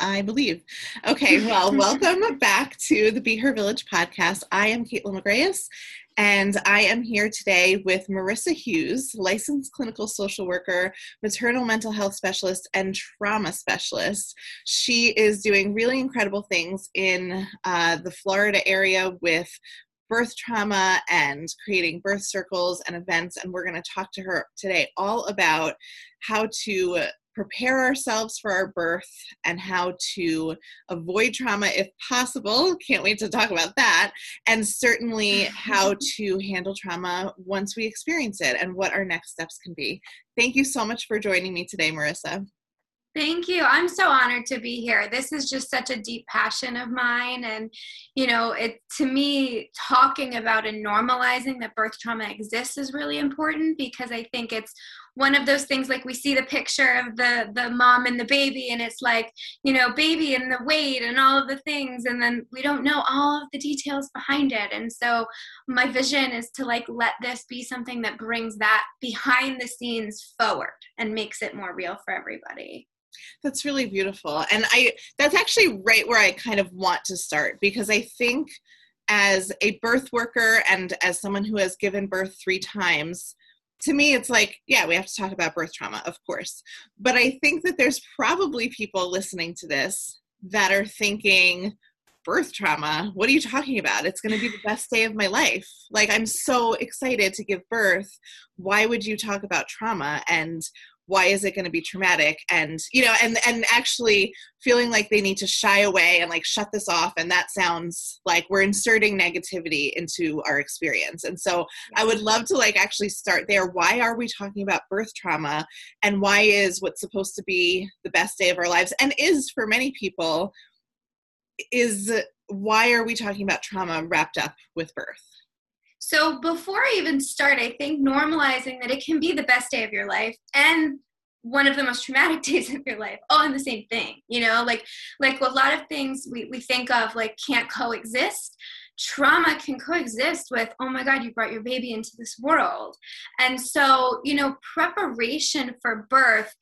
I believe. Okay, well, welcome back to the Be Her Village podcast. I am Kaitlin McGreyes, and I am here today with Marisa Hughes, licensed clinical social worker, maternal mental health specialist, and trauma specialist. She is doing really incredible things in uh, the Florida area with birth trauma and creating birth circles and events. And we're going to talk to her today all about how to prepare ourselves for our birth and how to avoid trauma if possible. Can't wait to talk about that. And certainly how to handle trauma once we experience it and what our next steps can be. Thank you so much for joining me today, Marisa. Thank you. I'm so honored to be here. This is just such a deep passion of mine. And, you know, it to me, talking about and normalizing that birth trauma exists is really important because I think it's one of those things like we see the picture of the the mom and the baby and it's like you know baby and the weight and all of the things and then we don't know all of the details behind it and so my vision is to like let this be something that brings that behind the scenes forward and makes it more real for everybody that's really beautiful. And I that's actually right where I kind of want to start because I think as a birth worker and as someone who has given birth 3 times, to me it's like, yeah, we have to talk about birth trauma, of course. But I think that there's probably people listening to this that are thinking birth trauma? What are you talking about? It's going to be the best day of my life. Like i'm so excited to give birth. Why would you talk about trauma? And why is it going to be traumatic? And you know and and actually feeling like they need to shy away and like shut this off and that sounds like we're inserting negativity into our experience. And so i would love to like actually start there. Why are we talking about birth trauma? And why is what's supposed to be the best day of our lives and is for many people is why are we talking about trauma wrapped up with birth so before I even start, I think normalizing that it can be the best day of your life and one of the most traumatic days of your life all in the same thing you know? Like like a lot of things we, we think of like can't coexist. Trauma can coexist with oh my god you brought your baby into this world. And so you know preparation for birth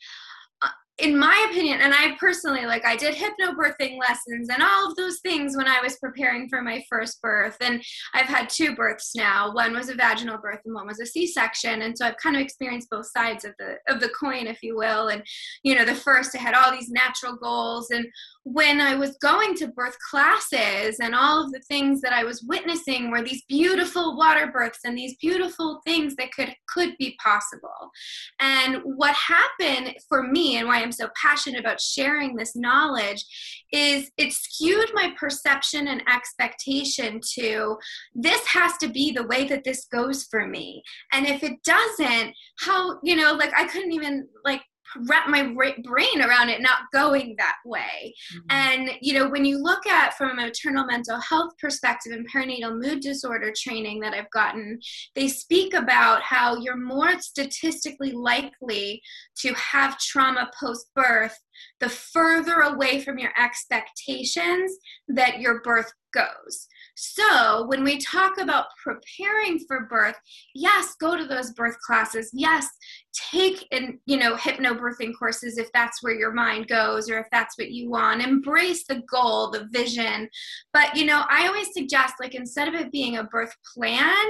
in my opinion, and I personally like I did hypnobirthing lessons and all of those things when I was preparing for my first birth. And I've had two births now. One was a vaginal birth and one was a C-section. And so I've kind of experienced both sides of the of the coin, if you will. And you know, the first I had all these natural goals and when I was going to birth classes and all of the things that I was witnessing were these beautiful water births and these beautiful things that could could be possible. And what happened for me and why I'm so passionate about sharing this knowledge is it skewed my perception and expectation to this has to be the way that this goes for me. And if it doesn't, how, you know, like I couldn't even like wrap my brain around it not going that way. Mm-hmm. And, you know, when you look at from a maternal mental health perspective and perinatal mood disorder training that I've gotten, they speak about how you're more statistically likely to have trauma post birth the further away from your expectations that your birth goes. So, when we talk about preparing for birth, yes, go to those birth classes. Yes, take and you know hypnobirthing courses if that's where your mind goes or if that's what you want. Embrace the goal the vision. But you know i always suggest like instead of it being a birth plan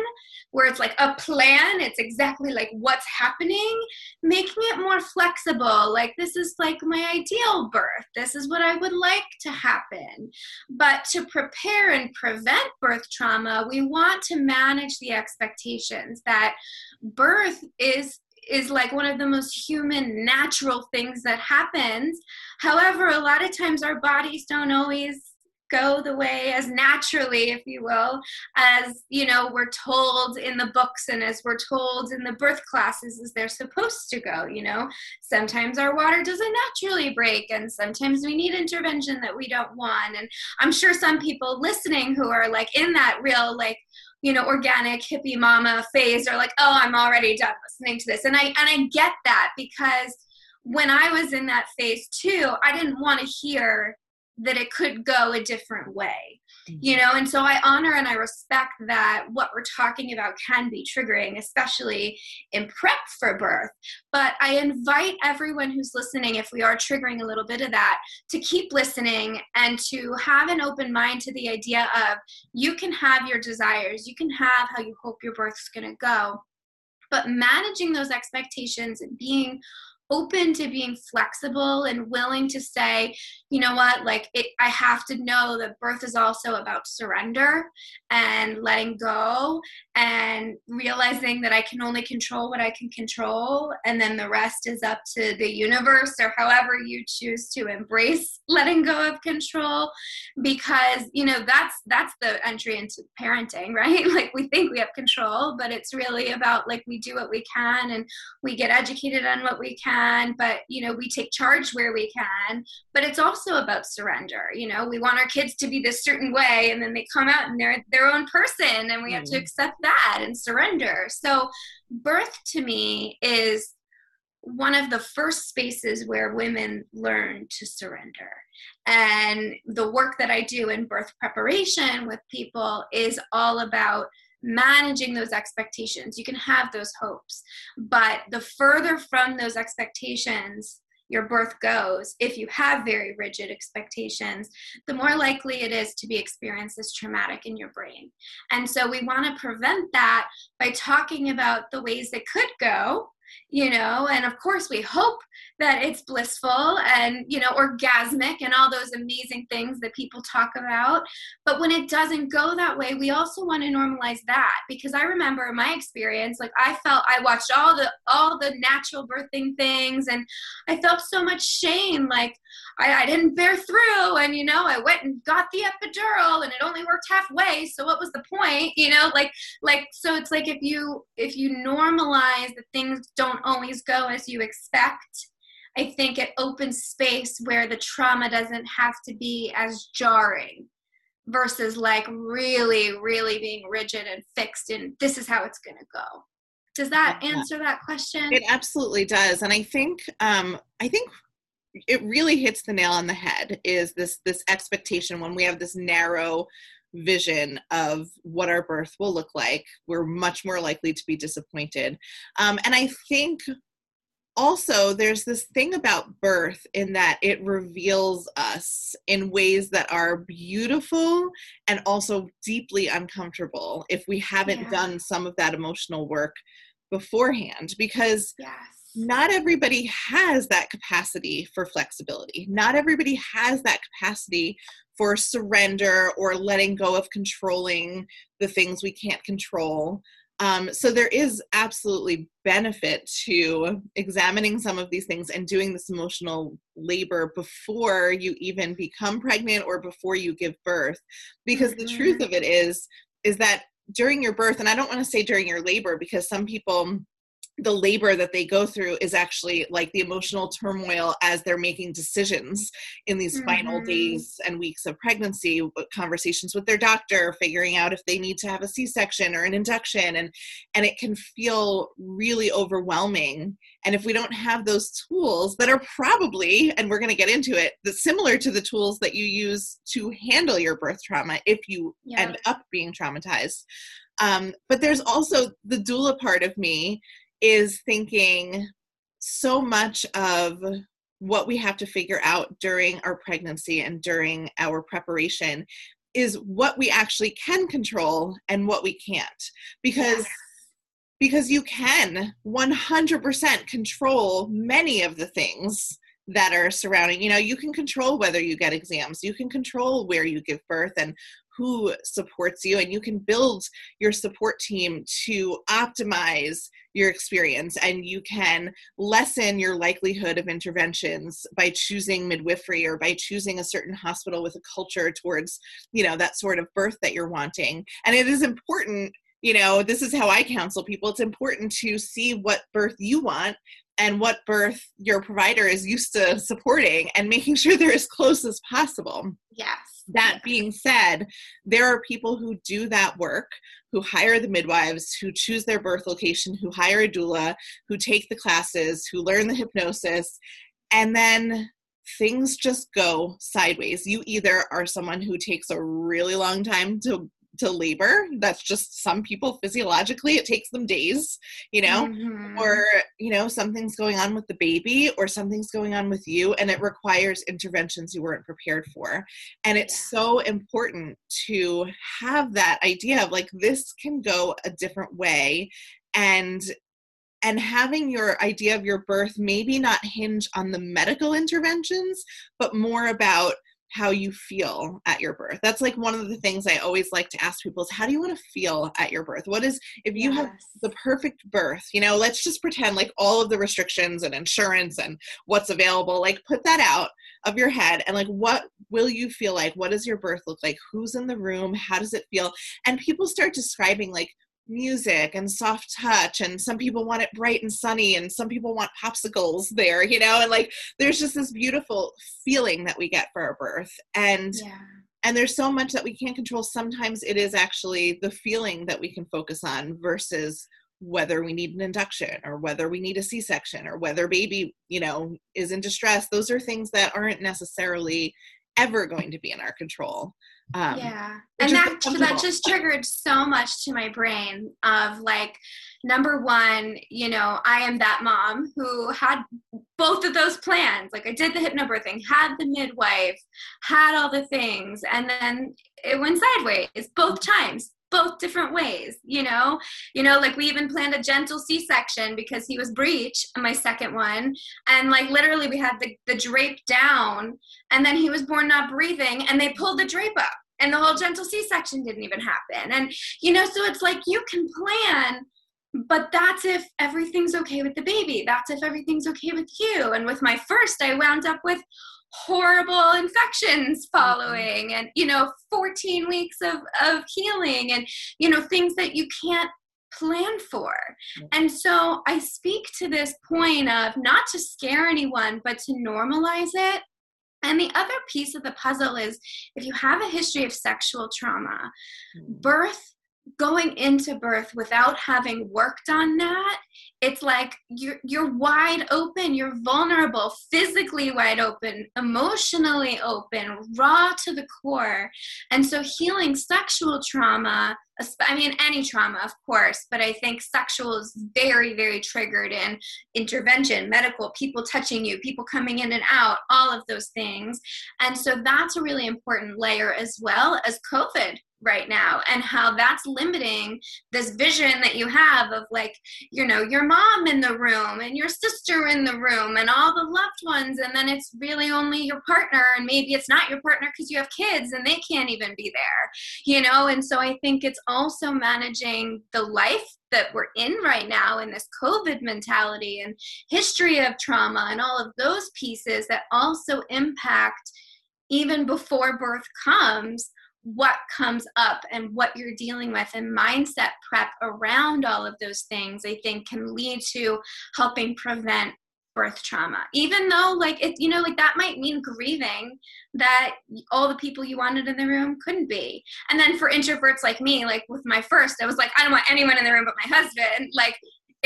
where it's like a plan it's exactly like what's happening making it more flexible. Like this is like my ideal birth. This is what i would like to happen. But to prepare and prevent birth trauma we want to manage the expectations that birth is is like one of the most human natural things that happens. However a lot of times our bodies don't always go the way as naturally if you will as you know we're told in the books and as we're told in the birth classes as they're supposed to go you know? Sometimes our water doesn't naturally break and sometimes we need intervention that we don't want. And i'm sure some people listening who are like in that real like you know organic hippie mama phase are like oh i'm already done listening to this. And i and i get that because when i was in that phase too i didn't want to hear that it could go a different way you know and so i honor and i respect that what we're talking about can be triggering especially in prep for birth. But i invite everyone who's listening if we are triggering a little bit of that to keep listening and to have an open mind to the idea of you can have your desires you can have how you hope your birth's going to go. But managing those expectations and being open to being flexible and willing to say you know what? Like it, i have to know that birth is also about surrender and letting go and realizing that i can only control what i can control and then the rest is up to the universe or however you choose to embrace letting go of control. Because you know that's that's the entry into parenting right? Like we think we have control but it's really about like we do what we can and we get educated on what we can can, but you know, we take charge where we can. But it's also about surrender. You know, we want our kids to be this certain way, and then they come out and they're their own person, and we have to mm-hmm. accept that and surrender. So, birth to me is one of the first spaces where women learn to surrender. And the work that I do in birth preparation with people is all about managing those expectations. You can have those hopes, but the further from those expectations your birth goes, if you have very rigid expectations, the more likely it is to be experienced as traumatic in your brain. And so we want to prevent that by talking about the ways it could go you know and of course we hope that it's blissful and you know orgasmic and all those amazing things that people talk about. But when it doesn't go that way we also want to normalize that. Because i remember in my experience like i felt i watched all the all the natural birthing things and i felt so much shame. Like I, I didn't bear through and you know i went and got the epidural and it only worked halfway. So what was the point you know? Like like so it's like if you if you normalize that things don't always go as you expect i think it opens space where the trauma doesn't have to be as jarring versus like really really being rigid and fixed and this is how it's going to go. Does that answer that question? It absolutely does and i think um i think it really hits the nail on the head is this this expectation when we have this narrow vision of what our birth will look like we're much more likely to be disappointed. Um, and i think also there's this thing about birth in that it reveals us in ways that are beautiful and also deeply uncomfortable if we haven't yeah. done some of that emotional work beforehand because yes not everybody has that capacity for flexibility. Not everybody has that capacity for surrender or letting go of controlling the things we can't control. Um, so there is absolutely benefit to examining some of these things and doing this emotional labor before you even become pregnant or before you give birth because mm-hmm. the truth of it is is that during your birth and i don't want to say during your labor because some people the labor that they go through is actually like the emotional turmoil as they're making decisions in these mm-hmm. final days and weeks of pregnancy conversations with their doctor figuring out if they need to have a c-section or an induction and and it can feel really overwhelming and if we don't have those tools that are probably and we're going to get into it the similar to the tools that you use to handle your birth trauma if you yeah. end up being traumatized um, but there's also the doula part of me is thinking so much of what we have to figure out during our pregnancy and during our preparation is what we actually can control and what we can't because yes. because you can 100% control many of the things that are surrounding you know you can control whether you get exams you can control where you give birth and who supports you and you can build your support team to optimize your experience and you can lessen your likelihood of interventions by choosing midwifery or by choosing a certain hospital with a culture towards you know that sort of birth that you're wanting. And it is important you know this is how i counsel people it's important to see what birth you want and what birth your provider is used to supporting and making sure they're as close as possible yes that being said, there are people who do that work, who hire the midwives, who choose their birth location, who hire a doula, who take the classes, who learn the hypnosis, and then things just go sideways. You either are someone who takes a really long time to to labor that's just some people physiologically it takes them days you know mm-hmm. or you know something's going on with the baby or something's going on with you and it requires interventions you weren't prepared for and it's yeah. so important to have that idea of like this can go a different way and and having your idea of your birth maybe not hinge on the medical interventions but more about how you feel at your birth. That's like one of the things I always like to ask people is how do you want to feel at your birth? What is if you yes. have the perfect birth, you know, let's just pretend like all of the restrictions and insurance and what's available, like put that out of your head and like what will you feel like? What does your birth look like? Who's in the room? How does it feel? And people start describing like music and soft touch and some people want it bright and sunny and some people want popsicles there you know and like there's just this beautiful feeling that we get for our birth. And yeah. and there's so much that we can't control. Sometimes it is actually the feeling that we can focus on versus whether we need an induction or whether we need a c-section or whether baby you know is in distress. Those are things that aren't necessarily ever going to be in our control um, yeah, and that that just triggered so much to my brain of like, number one, you know, I am that mom who had both of those plans. Like I did the hypnobirthing, had the midwife, had all the things, and then it went sideways both times both different ways you know? You know like we even planned a gentle c-section because he was breech my second one and like literally we had the, the drape down and then he was born not breathing and they pulled the drape up and the whole gentle c-section didn't even happen and you know so it's like you can plan but that's if everything's okay with the baby that's if everything's okay with you and with my first i wound up with horrible infections mm-hmm. following and you know 14 weeks of of healing and you know things that you can't plan for and so i speak to this point of not to scare anyone but to normalize it and the other piece of the puzzle is if you have a history of sexual trauma mm. birth going into birth without having worked on that it's like you're you're wide open you're vulnerable physically wide open emotionally open raw to the core. And so healing sexual trauma i mean any trauma of course but i think sexual is very very triggered in intervention medical people touching you people coming in and out all of those things. And so that's a really important layer as well as covid right now and how that's limiting this vision that you have of like you know your mom in the room and your sister in the room and all the loved ones and then it's really only your partner and maybe it's not your partner because you have kids and they can't even be there you know? And so i think it's also managing the life that we're in right now in this covid mentality and history of trauma and all of those pieces that also impact even before birth comes what comes up and what you're dealing with and mindset prep around all of those things i think can lead to helping prevent birth trauma. Even though like it you know like that might mean grieving that all the people you wanted in the room couldn't be. And then for introverts like me like with my first i was like i don't want anyone in the room but my husband. Like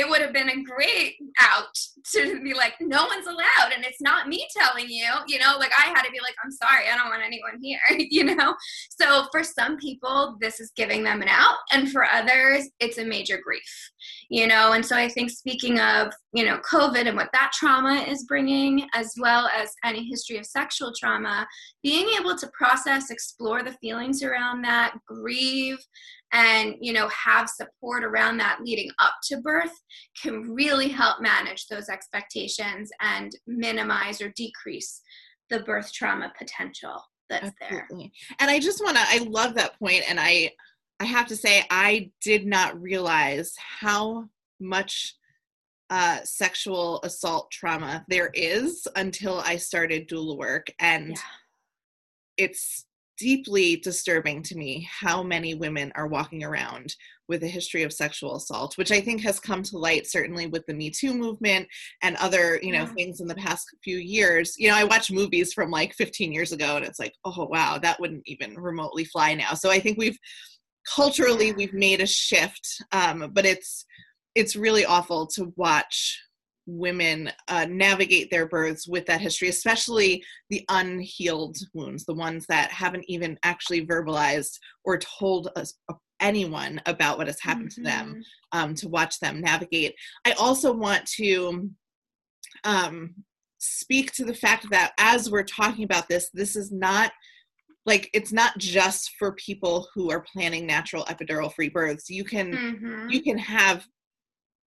it would have been a great out to be like, no one's allowed. And it's not me telling you, you know, like I had to be like, I'm sorry, I don't want anyone here, you know? So for some people, this is giving them an out. And for others, it's a major grief, you know? And so I think speaking of, you know, COVID and what that trauma is bringing, as well as any history of sexual trauma, being able to process, explore the feelings around that, grieve, and you know have support around that leading up to birth can really help manage those expectations and minimize or decrease the birth trauma potential that's Absolutely. there and i just want to i love that point and i i have to say i did not realize how much uh, sexual assault trauma there is until i started doula work and yeah. it's deeply disturbing to me how many women are walking around with a history of sexual assault which i think has come to light certainly with the me too movement and other you know yeah. things in the past few years you know i watch movies from like 15 years ago and it's like oh wow that wouldn't even remotely fly now so i think we've culturally we've made a shift um, but it's it's really awful to watch women uh, navigate their births with that history, especially the unhealed wounds, the ones that haven't even actually verbalized or told us uh, anyone about what has happened mm-hmm. to them, mm-hmm. um, to watch them navigate. I also want to um, speak to the fact that as we're talking about this, this is not like it's not just for people who are planning natural epidural free births you can mm-hmm. you can have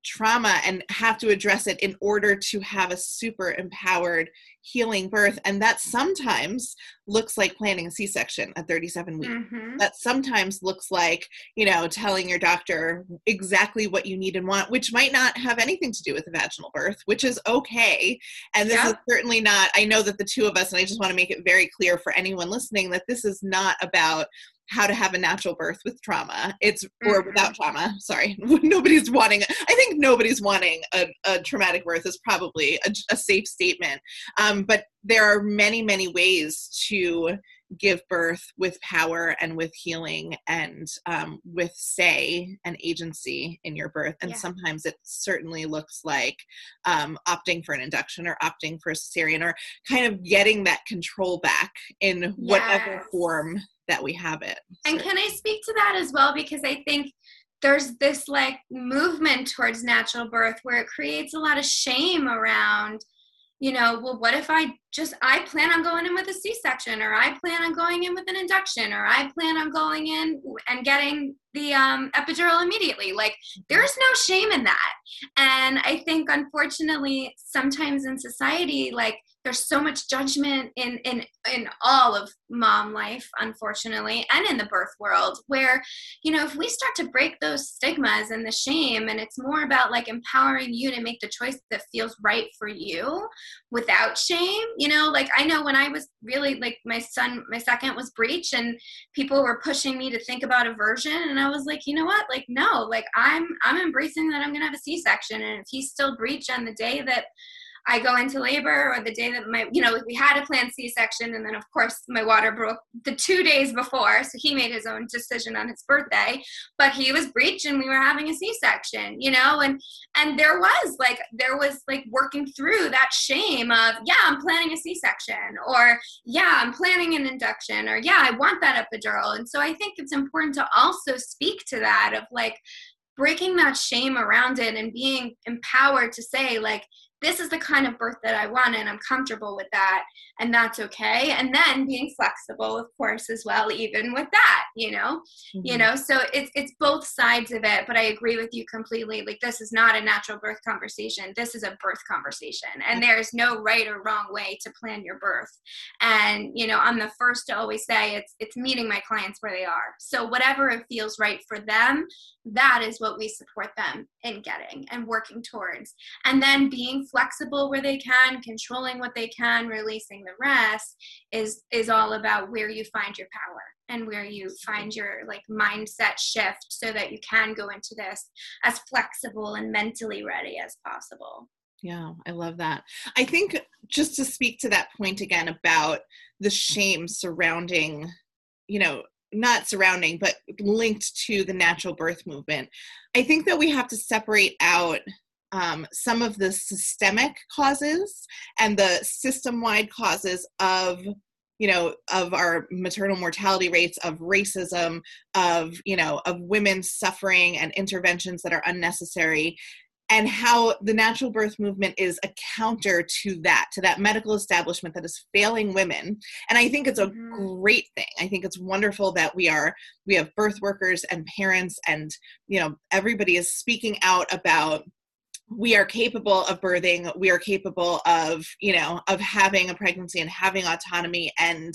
trauma and have to address it in order to have a super empowered healing birth and that sometimes looks like planning a c-section at 37 weeks mm-hmm. that sometimes looks like you know telling your doctor exactly what you need and want which might not have anything to do with a vaginal birth which is okay and this yeah. is certainly not i know that the two of us and i just want to make it very clear for anyone listening that this is not about how to have a natural birth with trauma. It's or mm-hmm. without trauma sorry. Nobody's wanting i think nobody's wanting a, a traumatic birth is probably a, a safe statement. Um, but there are many many ways to give birth with power and with healing and um, with say and agency in your birth. And yeah. sometimes it certainly looks like um, opting for an induction or opting for a cesarean or kind of getting that control back in whatever form that we have it. And can I speak to that as well? Because I think there's this like movement towards natural birth where it creates a lot of shame around you know, well, what if I just, I plan on going in with a C section, or I plan on going in with an induction, or I plan on going in and getting the um, epidural immediately. Like, there's no shame in that. And I think, unfortunately, sometimes in society, like, there's so much judgment in in in all of mom life unfortunately and in the birth world where you know if we start to break those stigmas and the shame and it's more about like empowering you to make the choice that feels right for you without shame you know like i know when i was really like my son my second was breech and people were pushing me to think about a version and i was like you know what? Like no like i'm i'm embracing that i'm gonna have a c-section and if he's still breech on the day that I go into labor or the day that my, you know, we had a planned C-section and then of course my water broke the two days before. So he made his own decision on his birthday, but he was breech and we were having a C-section, you know, and, and there was like, there was like working through that shame of, yeah, I'm planning a C-section or yeah, I'm planning an induction or yeah, I want that epidural. And so I think it's important to also speak to that of like, breaking that shame around it and being empowered to say like this is the kind of birth that I want and I'm comfortable with that and that's okay. And then being flexible of course as well even with that you know? Mm-hmm. you know so it's it's both sides of it but I agree with you completely. Like this is not a natural birth conversation. This is a birth conversation and there's no right or wrong way to plan your birth. And you know I'm the first to always say it's it's meeting my clients where they are. So whatever it feels right for them that is what we support them in getting and working towards. And then being flexible where they can controlling what they can releasing the rest is is all about where you find your power and where you find your like mindset shift so that you can go into this as flexible and mentally ready as possible. Yeah i love that. I think just to speak to that point again about the shame surrounding you know not surrounding, but linked to the natural birth movement. I think that we have to separate out um, some of the systemic causes and the system wide causes of you know of our maternal mortality rates of racism of you know of women suffering and interventions that are unnecessary and how the natural birth movement is a counter to that to that medical establishment that is failing women. And i think it's a mm-hmm. great thing. I think it's wonderful that we are we have birth workers and parents and you know everybody is speaking out about we are capable of birthing. We are capable of you know of having a pregnancy and having autonomy and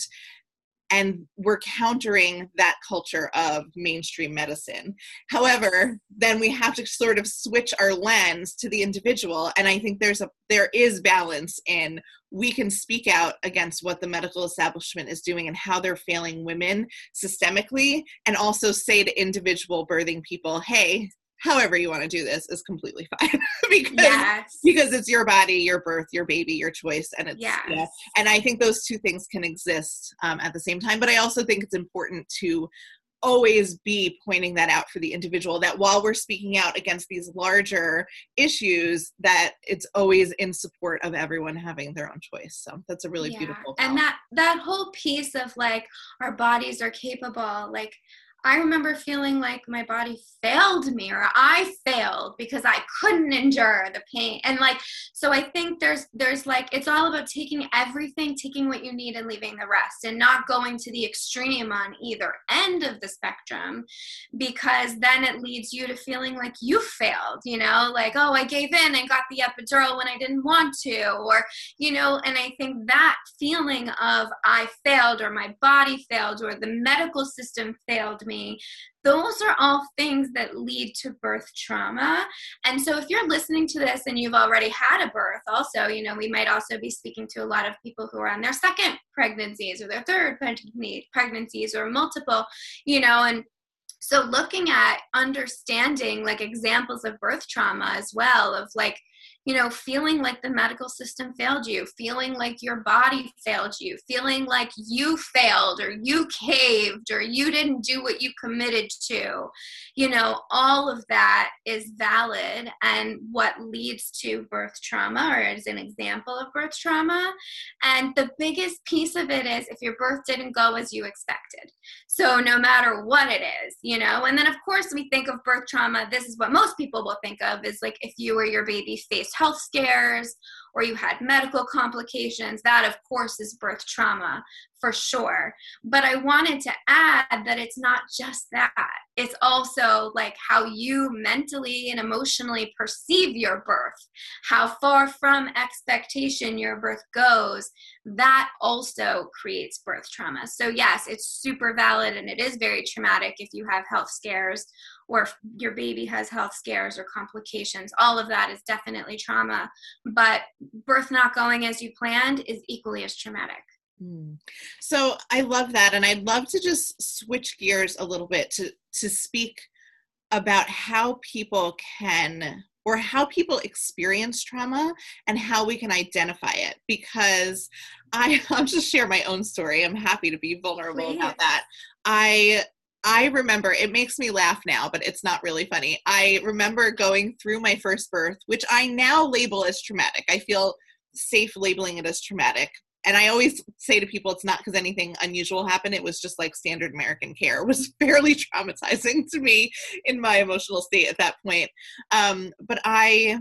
and we're countering that culture of mainstream medicine. However, then we have to sort of switch our lens to the individual and I think there's a there is balance in we can speak out against what the medical establishment is doing and how they're failing women systemically and also say to individual birthing people, "Hey, however you want to do this is completely fine because yes. because it's your body your birth your baby your choice and it's yes. yeah and i think those two things can exist um, at the same time but i also think it's important to always be pointing that out for the individual that while we're speaking out against these larger issues that it's always in support of everyone having their own choice so that's a really yeah. beautiful and that that whole piece of like our bodies are capable like I remember feeling like my body failed me or I failed because I couldn't endure the pain. And like so I think there's there's like it's all about taking everything, taking what you need and leaving the rest and not going to the extreme on either end of the spectrum because then it leads you to feeling like you failed, you know, like oh, I gave in and got the epidural when I didn't want to or you know, and I think that feeling of I failed or my body failed or the medical system failed me those are all things that lead to birth trauma. And so if you're listening to this and you've already had a birth also you know we might also be speaking to a lot of people who are on their second pregnancies or their third pregnancies or multiple you know and so looking at understanding like examples of birth trauma as well of like you know, feeling like the medical system failed you, feeling like your body failed you, feeling like you failed or you caved or you didn't do what you committed to, you know, all of that is valid and what leads to birth trauma or is an example of birth trauma. And the biggest piece of it is if your birth didn't go as you expected. So no matter what it is, you know, and then of course we think of birth trauma, this is what most people will think of is like if you or your baby faced health scares or you had medical complications, that of course is birth trauma for sure. But I wanted to add that it's not just that, it's also like how you mentally and emotionally perceive your birth, how far from expectation your birth goes. That also creates birth trauma. So, yes, it's super valid and it is very traumatic if you have health scares or if your baby has health scares or complications. All of that is definitely trauma. But birth not going as you planned is equally as traumatic. Hmm. So I love that, and I'd love to just switch gears a little bit to to speak about how people can or how people experience trauma and how we can identify it because I, I'll just share my own story. I'm happy to be vulnerable Please. about that. I I remember it makes me laugh now, but it's not really funny. I remember going through my first birth, which I now label as traumatic. I feel safe labeling it as traumatic. And I always say to people, it's not because anything unusual happened. It was just like standard American care. It was fairly traumatizing to me in my emotional state at that point. Um, but I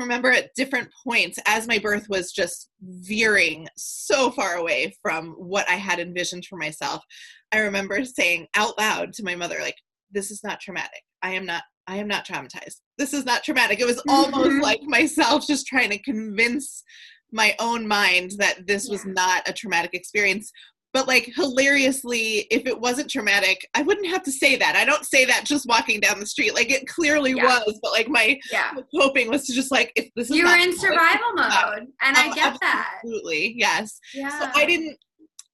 remember at different points as my birth was just veering so far away from what I had envisioned for myself, I remember saying out loud to my mother, like, this is not traumatic. I am not I am not traumatized. This is not traumatic. It was almost mm-hmm. like myself just trying to convince my own mind that this was not a traumatic experience. But like hilariously, if it wasn't traumatic, I wouldn't have to say that. I don't say that just walking down the street. Like it clearly yeah. was, but like my yeah. hoping was to just like if this is you were in survival mode, and I oh, get that absolutely yes. Yeah. So I didn't.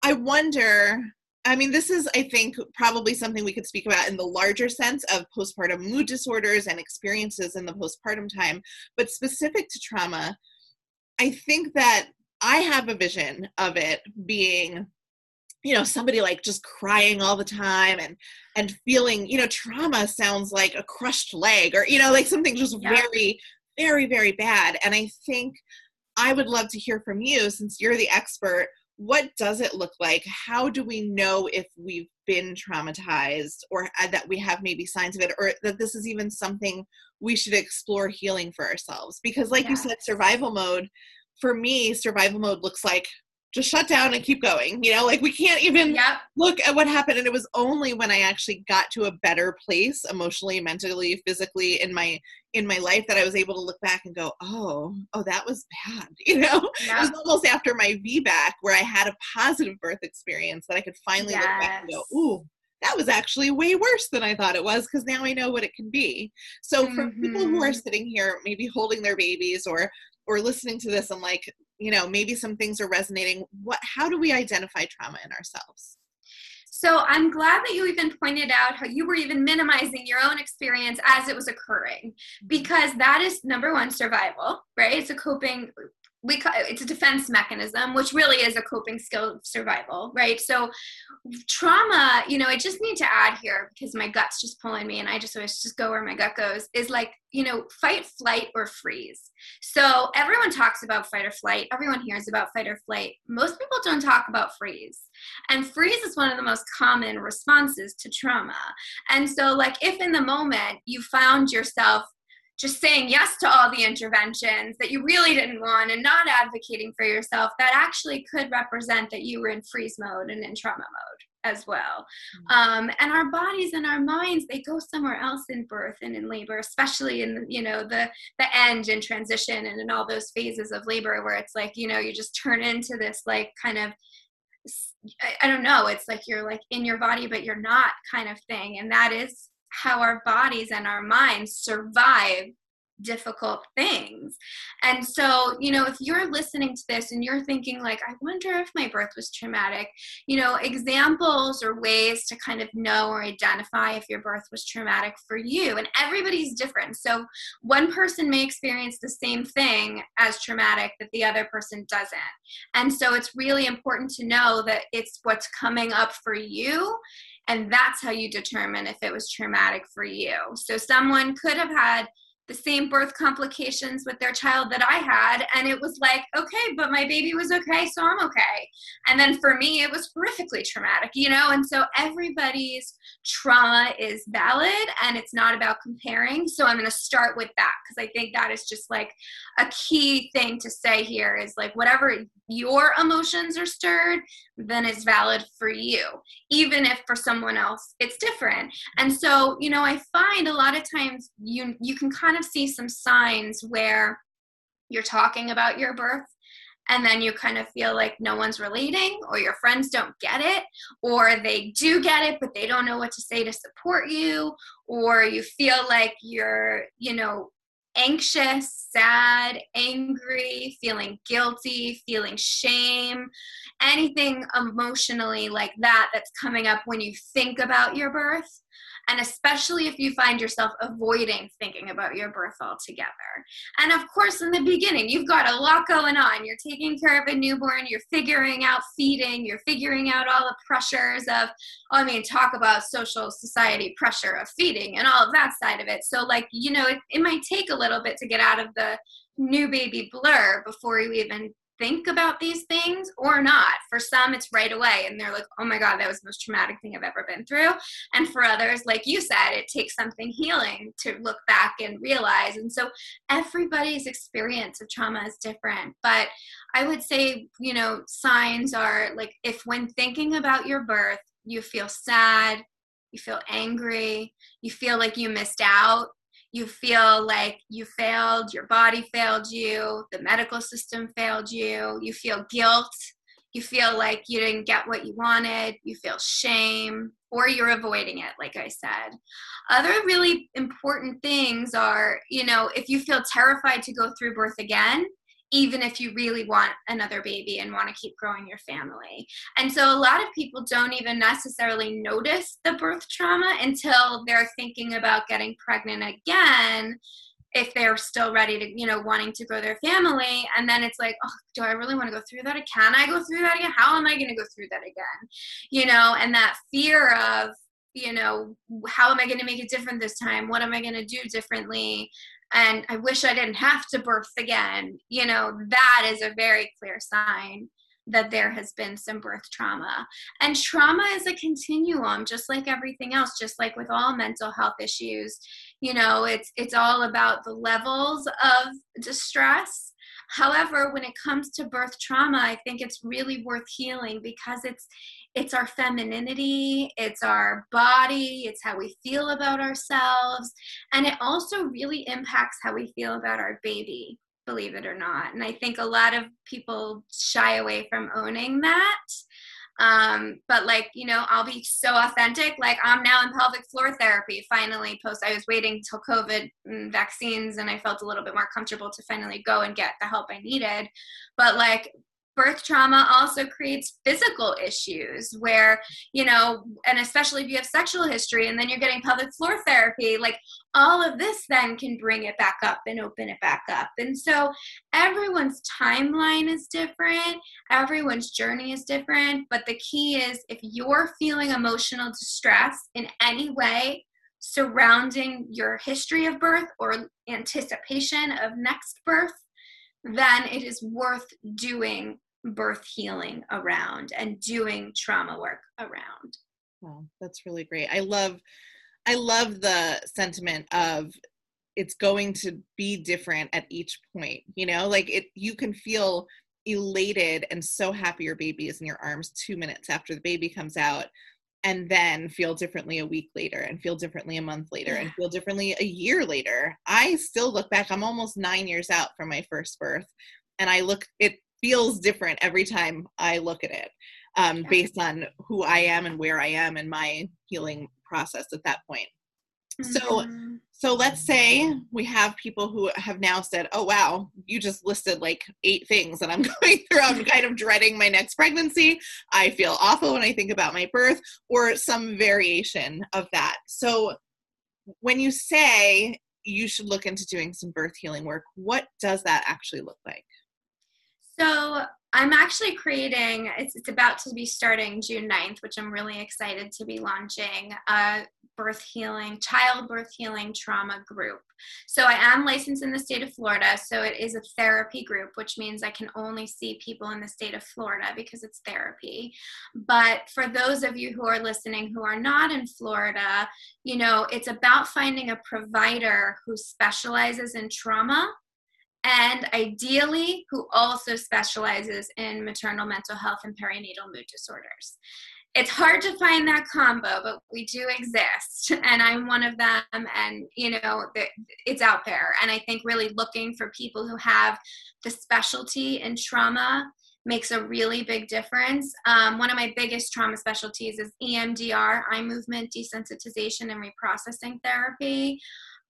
I wonder I mean, this is, I think, probably something we could speak about in the larger sense of postpartum mood disorders and experiences in the postpartum time. But specific to trauma, I think that I have a vision of it being you know somebody like just crying all the time and and feeling you know trauma sounds like a crushed leg or you know like something just yeah. very very very bad and i think i would love to hear from you since you're the expert what does it look like? How do we know if we've been traumatized or uh, that we have maybe signs of it or that this is even something we should explore healing for ourselves? Because, like you said, survival mode, for me, survival mode looks like just shut down and keep going. You know, like we can't even yep. look at what happened. And it was only when I actually got to a better place emotionally, mentally, physically in my in my life that I was able to look back and go, oh, oh, that was bad. You know, yep. it was almost after my VBAC where I had a positive birth experience that I could finally yes. look back and go, ooh, that was actually way worse than I thought it was because now I know what it can be. So for mm-hmm. people who are mm-hmm. sitting here, maybe holding their babies or or listening to this and like you know maybe some things are resonating. What how do we identify trauma in ourselves? So i'm glad that you even pointed out how you were even minimizing your own experience as it was occurring because that is number one survival right? It's a coping we it's a defense mechanism which really is a coping skill of survival right? So trauma you know i just need to add here because my gut's just pulling me and i just always just go where my gut goes is like you know fight flight or freeze. So everyone talks about fight or flight. Everyone hears about fight or flight. Most people don't talk about freeze. And freeze is one of the most common responses to trauma. And so like if in the moment you found yourself just saying yes to all the interventions that you really didn't want and not advocating for yourself, that actually could represent that you were in freeze mode and in trauma mode as well. Mm-hmm. Um, and our bodies and our minds, they go somewhere else in birth and in labor, especially in you know the the end and transition and in all those phases of labor where it's like you know you just turn into this like kind of I, I don't know, it's like you're like in your body but you're not kind of thing, and that is how our bodies and our minds survive difficult things. And so, you know, if you're listening to this and you're thinking, like, I wonder if my birth was traumatic, you know, examples or ways to kind of know or identify if your birth was traumatic for you. And everybody's different. So, one person may experience the same thing as traumatic that the other person doesn't. And so, it's really important to know that it's what's coming up for you and that's how you determine if it was traumatic for you. So someone could have had the same birth complications with their child that I had. And it was like, okay, but my baby was okay, so I'm okay. And then for me, it was horrifically traumatic, you know? And so everybody's trauma is valid and it's not about comparing. So I'm going to start with that because I think that is just like a key thing to say here is like, whatever your emotions are stirred, then it's valid for you, even if for someone else it's different. And so, you know, I find a lot of times you you can kind of see some signs where you're talking about your birth and then you kind of feel like no one's relating or your friends don't get it or they do get it but they don't know what to say to support you or you feel like you're you know anxious, sad, angry, feeling guilty, feeling shame, anything emotionally like that that's coming up when you think about your birth and especially if you find yourself avoiding thinking about your birth altogether. And of course, in the beginning, you've got a lot going on. You're taking care of a newborn, you're figuring out feeding, you're figuring out all the pressures of, I mean, talk about social society pressure of feeding and all of that side of it. So, like, you know, it, it might take a little bit to get out of the new baby blur before you even think about these things or not. For some, it's right away, and they're like, oh my God, that was the most traumatic thing I've ever been through. And for others, like you said, it takes something healing to look back and realize. And so everybody's experience of trauma is different. But I would say, you know, signs are like if when thinking about your birth, you feel sad, you feel angry, you feel like you missed out, you feel like you failed, your body failed you, the medical system failed you, you feel guilt, you feel like you didn't get what you wanted, you feel shame, or you're avoiding it, like I said. Other really important things are, you know, if you feel terrified to go through birth again, even if you really want another baby and want to keep growing your family. And so a lot of people don't even necessarily notice the birth trauma until they're thinking about getting pregnant again if they're still ready to, you know, wanting to grow their family. And then it's like, oh, do I really want to go through that? Can I go through that again? How am I going to go through that again? You know, and that fear of, you know, how am I going to make it different this time? What am I going to do differently? And I wish I didn't have to birth again, you know, that is a very clear sign that there has been some birth trauma. And trauma is a continuum just like everything else, just like with all mental health issues. You know, it's it's all about the levels of distress. However, when it comes to birth trauma, I think it's really worth healing because it's it's our femininity, it's our body, it's how we feel about ourselves, and it also really impacts how we feel about our baby, believe it or not. And I think a lot of people shy away from owning that. Um, but like, you know, I'll be so authentic. Like I'm now in pelvic floor therapy finally post I was waiting till COVID vaccines and I felt a little bit more comfortable to finally go and get the help I needed. But like birth trauma also creates physical issues where you know and especially if you have sexual history and then you're getting pelvic floor therapy like all of this then can bring it back up and open it back up. And so everyone's timeline is different. Everyone's journey is different. But the key is if you're feeling emotional distress in any way surrounding your history of birth or anticipation of next birth then it is worth doing birth healing around and doing trauma work around. Wow, that's really great. I love I love the sentiment of it's going to be different at each point. You know, like it you can feel elated and so happy your baby is in your arms 2 minutes after the baby comes out and then feel differently a week later and feel differently a month later yeah. and feel differently a year later. I still look back I'm almost 9 years out from my first birth and I look it feels different every time I look at it um, yeah. based on who I am and where I am in my healing process at that point. Mm-hmm. So, so let's say we have people who have now said, "Oh wow, you just listed like eight things that I'm going through. I'm kind of dreading my next pregnancy. I feel awful when I think about my birth, or some variation of that." So, when you say you should look into doing some birth healing work, what does that actually look like? So I'm actually creating, it's, it's about to be starting June 9th, which I'm really excited to be launching a birth healing, childbirth healing trauma group. So I am licensed in the state of Florida. So it is a therapy group, which means I can only see people in the state of Florida because it's therapy. But for those of you who are listening who are not in Florida, you know, it's about finding a provider who specializes in trauma and ideally who also specializes in maternal mental health and perinatal mood disorders. It's hard to find that combo, but we do exist, and I'm one of them. And you know, it's out there. And I think really looking for people who have the specialty in trauma makes a really big difference. Um, one of my biggest trauma specialties is EMDR, eye movement desensitization and reprocessing therapy.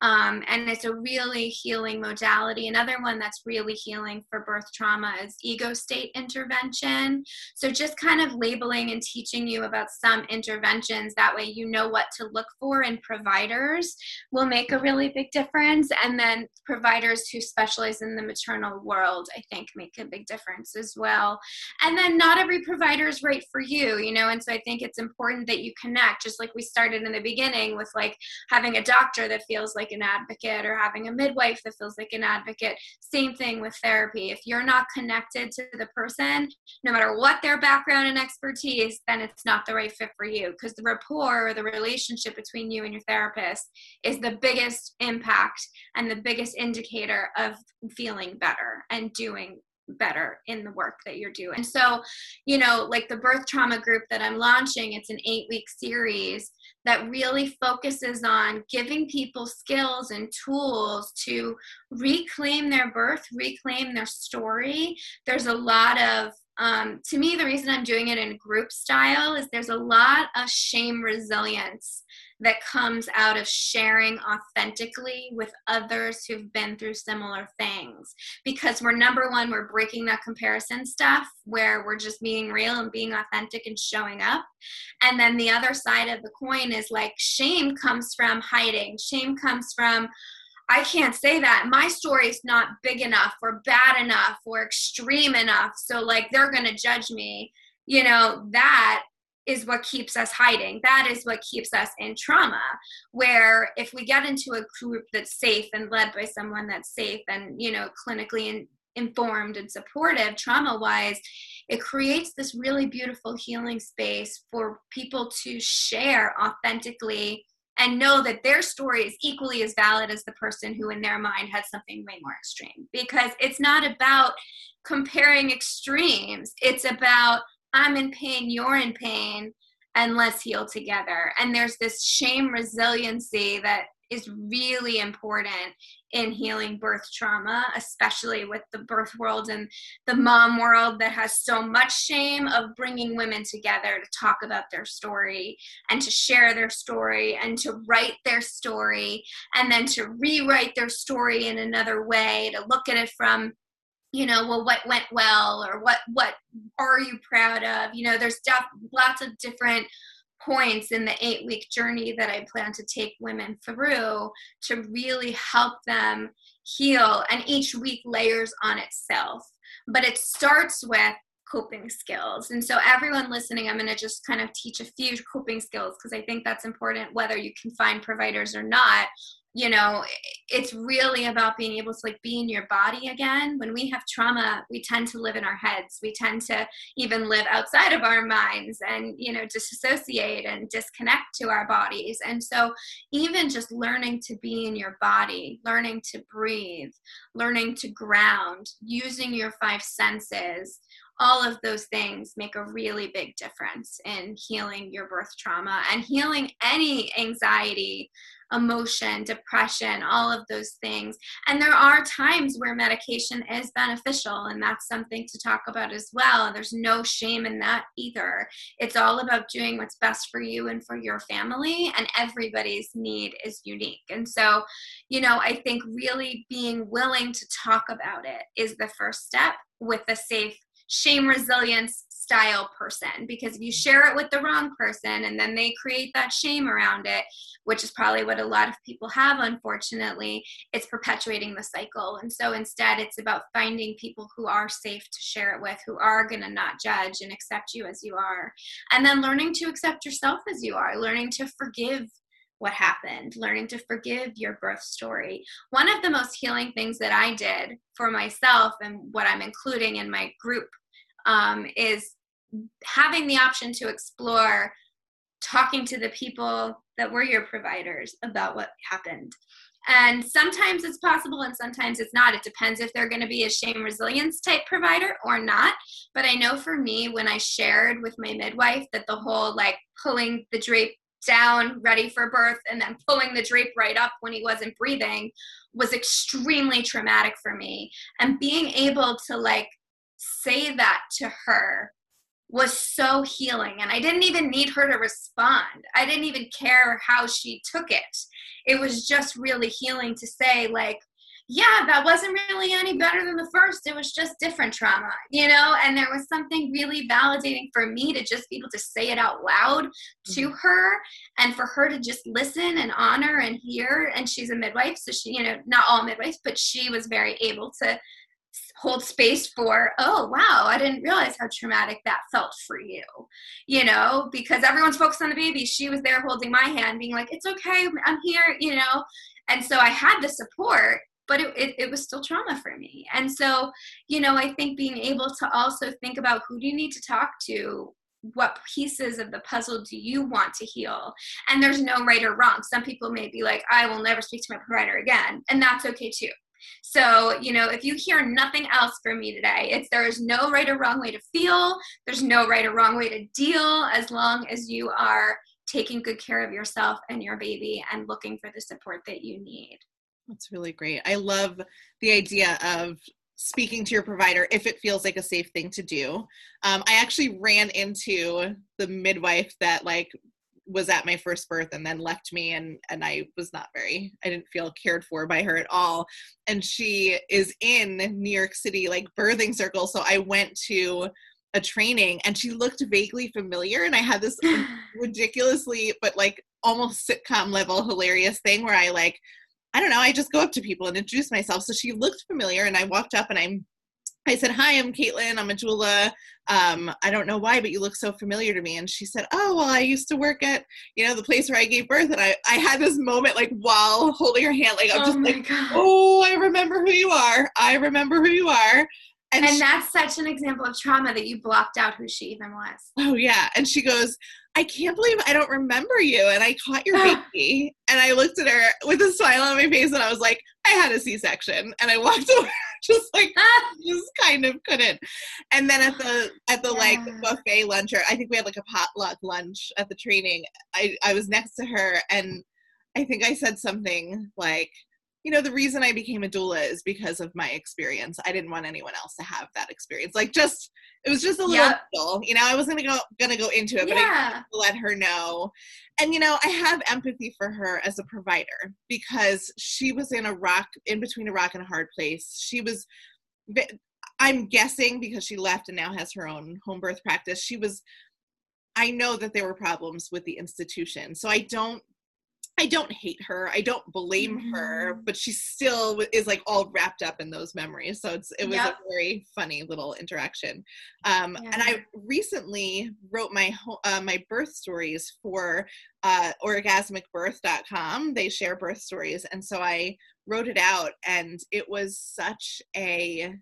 Um, and it's a really healing modality. Another one that's really healing for birth trauma is ego state intervention. So, just kind of labeling and teaching you about some interventions, that way you know what to look for in providers will make a really big difference. And then providers who specialize in the maternal world, I think, make a big difference as well. And then, not every provider is right for you, you know, and so I think it's important that you connect, just like we started in the beginning with like having a doctor that feels like like an advocate or having a midwife that feels like an advocate. Same thing with therapy. If you're not connected to the person, no matter what their background and expertise, then it's not the right fit for you because the rapport or the relationship between you and your therapist is the biggest impact and the biggest indicator of feeling better and doing better in the work that you're doing. And so, you know, like the birth trauma group that I'm launching, it's an eight week series that really focuses on giving people skills and tools to reclaim their birth, reclaim their story. There's a lot of um, to me, the reason I'm doing it in group style is there's a lot of shame resilience that comes out of sharing authentically with others who've been through similar things. Because we're number one, we're breaking that comparison stuff where we're just being real and being authentic and showing up. And then the other side of the coin is like shame comes from hiding, shame comes from, I can't say that. My story is not big enough or bad enough or extreme enough. So, like, they're going to judge me. You know, that is what keeps us hiding. That is what keeps us in trauma. Where if we get into a group that's safe and led by someone that's safe and, you know, clinically in, informed and supportive trauma wise, it creates this really beautiful healing space for people to share authentically and know that their story is equally as valid as the person who in their mind had something way more extreme because it's not about comparing extremes it's about I'm in pain, you're in pain, and let's heal together. And there's this shame resiliency that is really important in healing birth trauma, especially with the birth world and the mom world that has so much shame of bringing women together to talk about their story and to share their story and to write their story and then to rewrite their story in another way, to look at it from you know well what went well or what what are you proud of you know there's def- lots of different points in the eight week journey that i plan to take women through to really help them heal and each week layers on itself but it starts with coping skills. And so, everyone listening, I'm going to just kind of teach a few coping skills because I think that's important whether you can find providers or not. You know, it's really about being able to like be in your body again. When we have trauma, we tend to live in our heads. We tend to even live outside of our minds and, you know, disassociate and disconnect to our bodies. And so, even just learning to be in your body, learning to breathe, learning to ground, using your five senses all of those things make a really big difference in healing your birth trauma and healing any anxiety emotion, depression, all of those things. And there are times where medication is beneficial, and that's something to talk about as well. There's no shame in that either. It's all about doing what's best for you and for your family, and everybody's need is unique. And so, you know, I think really being willing to talk about it is the first step with a safe shame resilience style person because if you share it with the wrong person and then they create that shame around it which is probably what a lot of people have unfortunately it's perpetuating the cycle and so instead it's about finding people who are safe to share it with who are going to not judge and accept you as you are and then learning to accept yourself as you are learning to forgive what happened, learning to forgive your birth story. One of the most healing things that I did for myself and what I'm including in my group um, is having the option to explore talking to the people that were your providers about what happened. And sometimes it's possible and sometimes it's not. It depends if they're going to be a shame resilience type provider or not. But I know for me, when I shared with my midwife that the whole like pulling the drape down, ready for birth, and then pulling the drape right up when he wasn't breathing was extremely traumatic for me. And being able to like say that to her was so healing. And I didn't even need her to respond. I didn't even care how she took it. It was just really healing to say, like, yeah, that wasn't really any better than the first. It was just different trauma, you know? And there was something really validating for me to just be able to say it out loud to mm-hmm. her and for her to just listen and honor and hear. And she's a midwife, so she, you know, not all midwives, but she was very able to hold space for oh wow i didn't realize how traumatic that felt for you you know because everyone's focused on the baby. She was there holding my hand being like it's okay i'm here you know? And so i had the support but it, it, it, was still trauma for me. And so you know i think being able to also think about who do you need to talk to what pieces of the puzzle do you want to heal? And there's no right or wrong. Some people may be like i will never speak to my provider again and that's okay too so, you know, if you hear nothing else from me today, it's there is no right or wrong way to feel, there's no right or wrong way to deal as long as you are taking good care of yourself and your baby and looking for the support that you need. That's really great. I love the idea of speaking to your provider if it feels like a safe thing to do. Um, I actually ran into the midwife that like was at my first birth and then left me and and I was not very I didn't feel cared for by her at all. And she is in New York City like birthing circle so I went to a training and she looked vaguely familiar and I had this ridiculously but like almost sitcom level hilarious thing where I like I don't know I just go up to people and introduce myself. So she looked familiar and I walked up and I'm I said, Hi, I'm Kaitlin. I'm a doula. Um, I don't know why, but you look so familiar to me. And she said, Oh, well, I used to work at, you know, the place where I gave birth. And I, I had this moment like while holding her hand, like I'm oh just like, God. Oh, I remember who you are. I remember who you are. And, and she, that's such an example of trauma that you blocked out who she even was. Oh yeah. And she goes, I can't believe I don't remember you. And I caught your baby. and I looked at her with a smile on my face and I was like, I had a C-section. And I walked away just like kind of couldn't. And then at the at the yeah. like buffet lunch or I think we had like a potluck lunch at the training, I, I was next to her and I think I said something like, you know, the reason I became a doula is because of my experience. I didn't want anyone else to have that experience. Like just it was just a little yep. you know, I wasn't gonna go gonna go into it, but yeah. I let her know. And you know, I have empathy for her as a provider because she was in a rock in between a rock and a hard place. She was I'm guessing because she left and now has her own home birth practice, she was I know that there were problems with the institution. So I don't I don't hate her. I don't blame mm-hmm. her, but she still is like all wrapped up in those memories. So it's it was yep. a very funny little interaction. Um, yeah. And I recently wrote my uh, my birth stories for uh, orgasmicbirth.com. They share birth stories, and so I wrote it out, and it was such a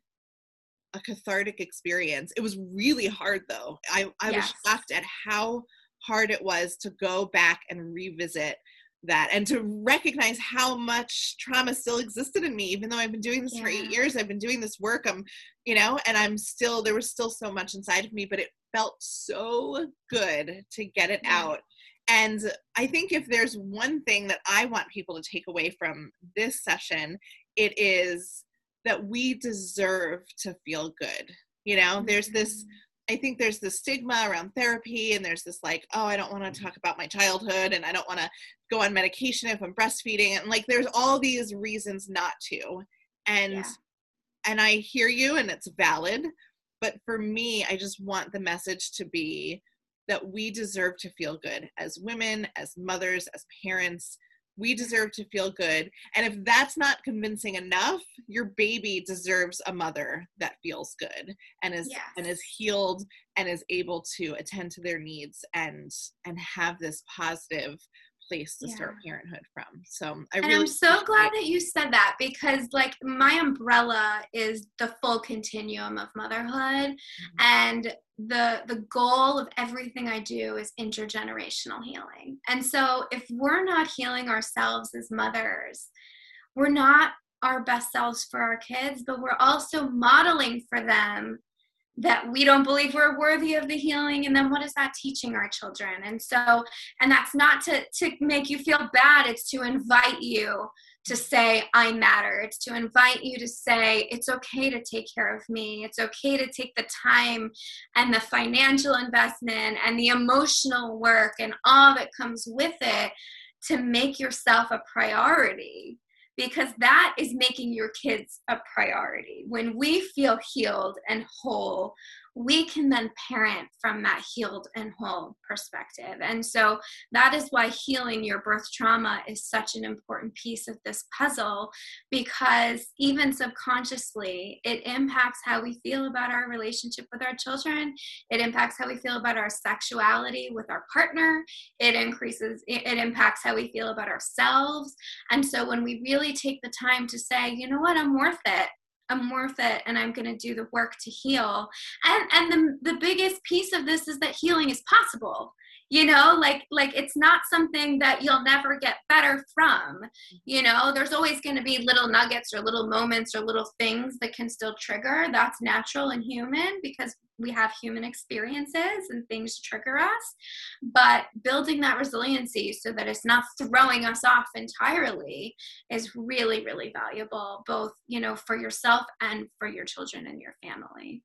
a cathartic experience. It was really hard though. I I yes. was shocked at how hard it was to go back and revisit that and to recognize how much trauma still existed in me even though i've been doing this yeah. for eight years i've been doing this work i'm you know and i'm still there was still so much inside of me but it felt so good to get it yeah. out and i think if there's one thing that i want people to take away from this session it is that we deserve to feel good you know there's this mm-hmm. I think there's this stigma around therapy, and there's this like, oh, I don't want to mm-hmm. talk about my childhood, and I don't want to go on medication if I'm breastfeeding, and like, there's all these reasons not to, and yeah. and I hear you, and it's valid, but for me, I just want the message to be that we deserve to feel good as women, as mothers, as parents, we deserve to feel good and if that's not convincing enough your baby deserves a mother that feels good and is yes. and is healed and is able to attend to their needs and and have this positive place to yeah. start parenthood from. So I and really I'm so glad that you said that because like my umbrella is the full continuum of motherhood mm-hmm. and the the goal of everything I do is intergenerational healing. And so if we're not healing ourselves as mothers, we're not our best selves for our kids, but we're also modeling for them that we don't believe we're worthy of the healing and then what is that teaching our children? And so and that's not to to make you feel bad it's to invite you to say i matter. It's to invite you to say it's okay to take care of me. It's okay to take the time and the financial investment and the emotional work and all that comes with it to make yourself a priority because that is making your kids a priority. When we feel healed and whole, we can then parent from that healed and whole perspective. And so that is why healing your birth trauma is such an important piece of this puzzle because even subconsciously, it impacts how we feel about our relationship with our children. It impacts how we feel about our sexuality with our partner. It increases, it impacts how we feel about ourselves. And so when we really take the time to say, you know what, I'm worth it. I'm worth it and I'm going to do the work to heal. And and the the biggest piece of this is that healing is possible. You know, like like it's not something that you'll never get better from. You know, there's always going to be little nuggets or little moments or little things that can still trigger. That's natural and human because we have human experiences and things trigger us but building that resiliency so that it's not throwing us off entirely is really really valuable both you know for yourself and for your children and your family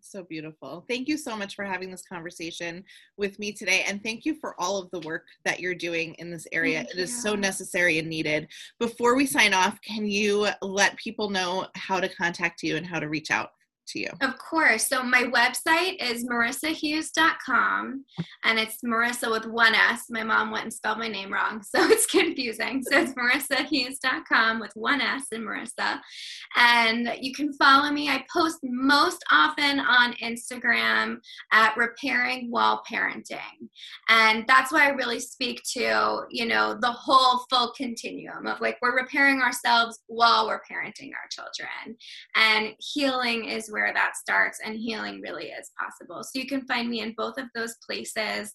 so beautiful. Thank you so much for having this conversation with me today. And thank you for all of the work that you're doing in this area. Thank it you. is so necessary and needed. Before we sign off, can you let people know how to contact you and how to reach out? To you? Of course. So my website is marisahughes.com and it's Marisa with one S. My mom went and spelled my name wrong, so it's confusing. So it's marisahughes.com with one S and Marisa. And you can follow me. I post most often on Instagram at repairing while parenting. And that's why I really speak to, you know, the whole full continuum of like we're repairing ourselves while we're parenting our children. And healing is where that starts and healing really is possible. So you can find me in both of those places.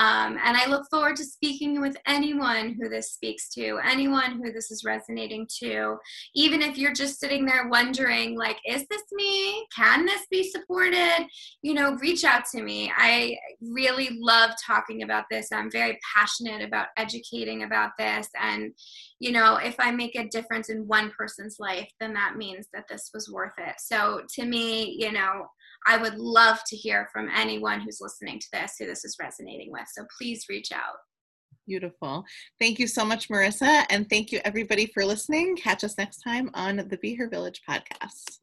Um, and I look forward to speaking with anyone who this speaks to, anyone who this is resonating to. Even if you're just sitting there wondering, like, is this me? Can this be supported? You know, reach out to me. I really love talking about this. I'm very passionate about educating about this. And, you know, if I make a difference in one person's life, then that means that this was worth it. So to me, you know, I would love to hear from anyone who's listening to this who this is resonating with. So please reach out. Beautiful. Thank you so much, Marisa. And thank you, everybody, for listening. Catch us next time on the Be Her Village podcast.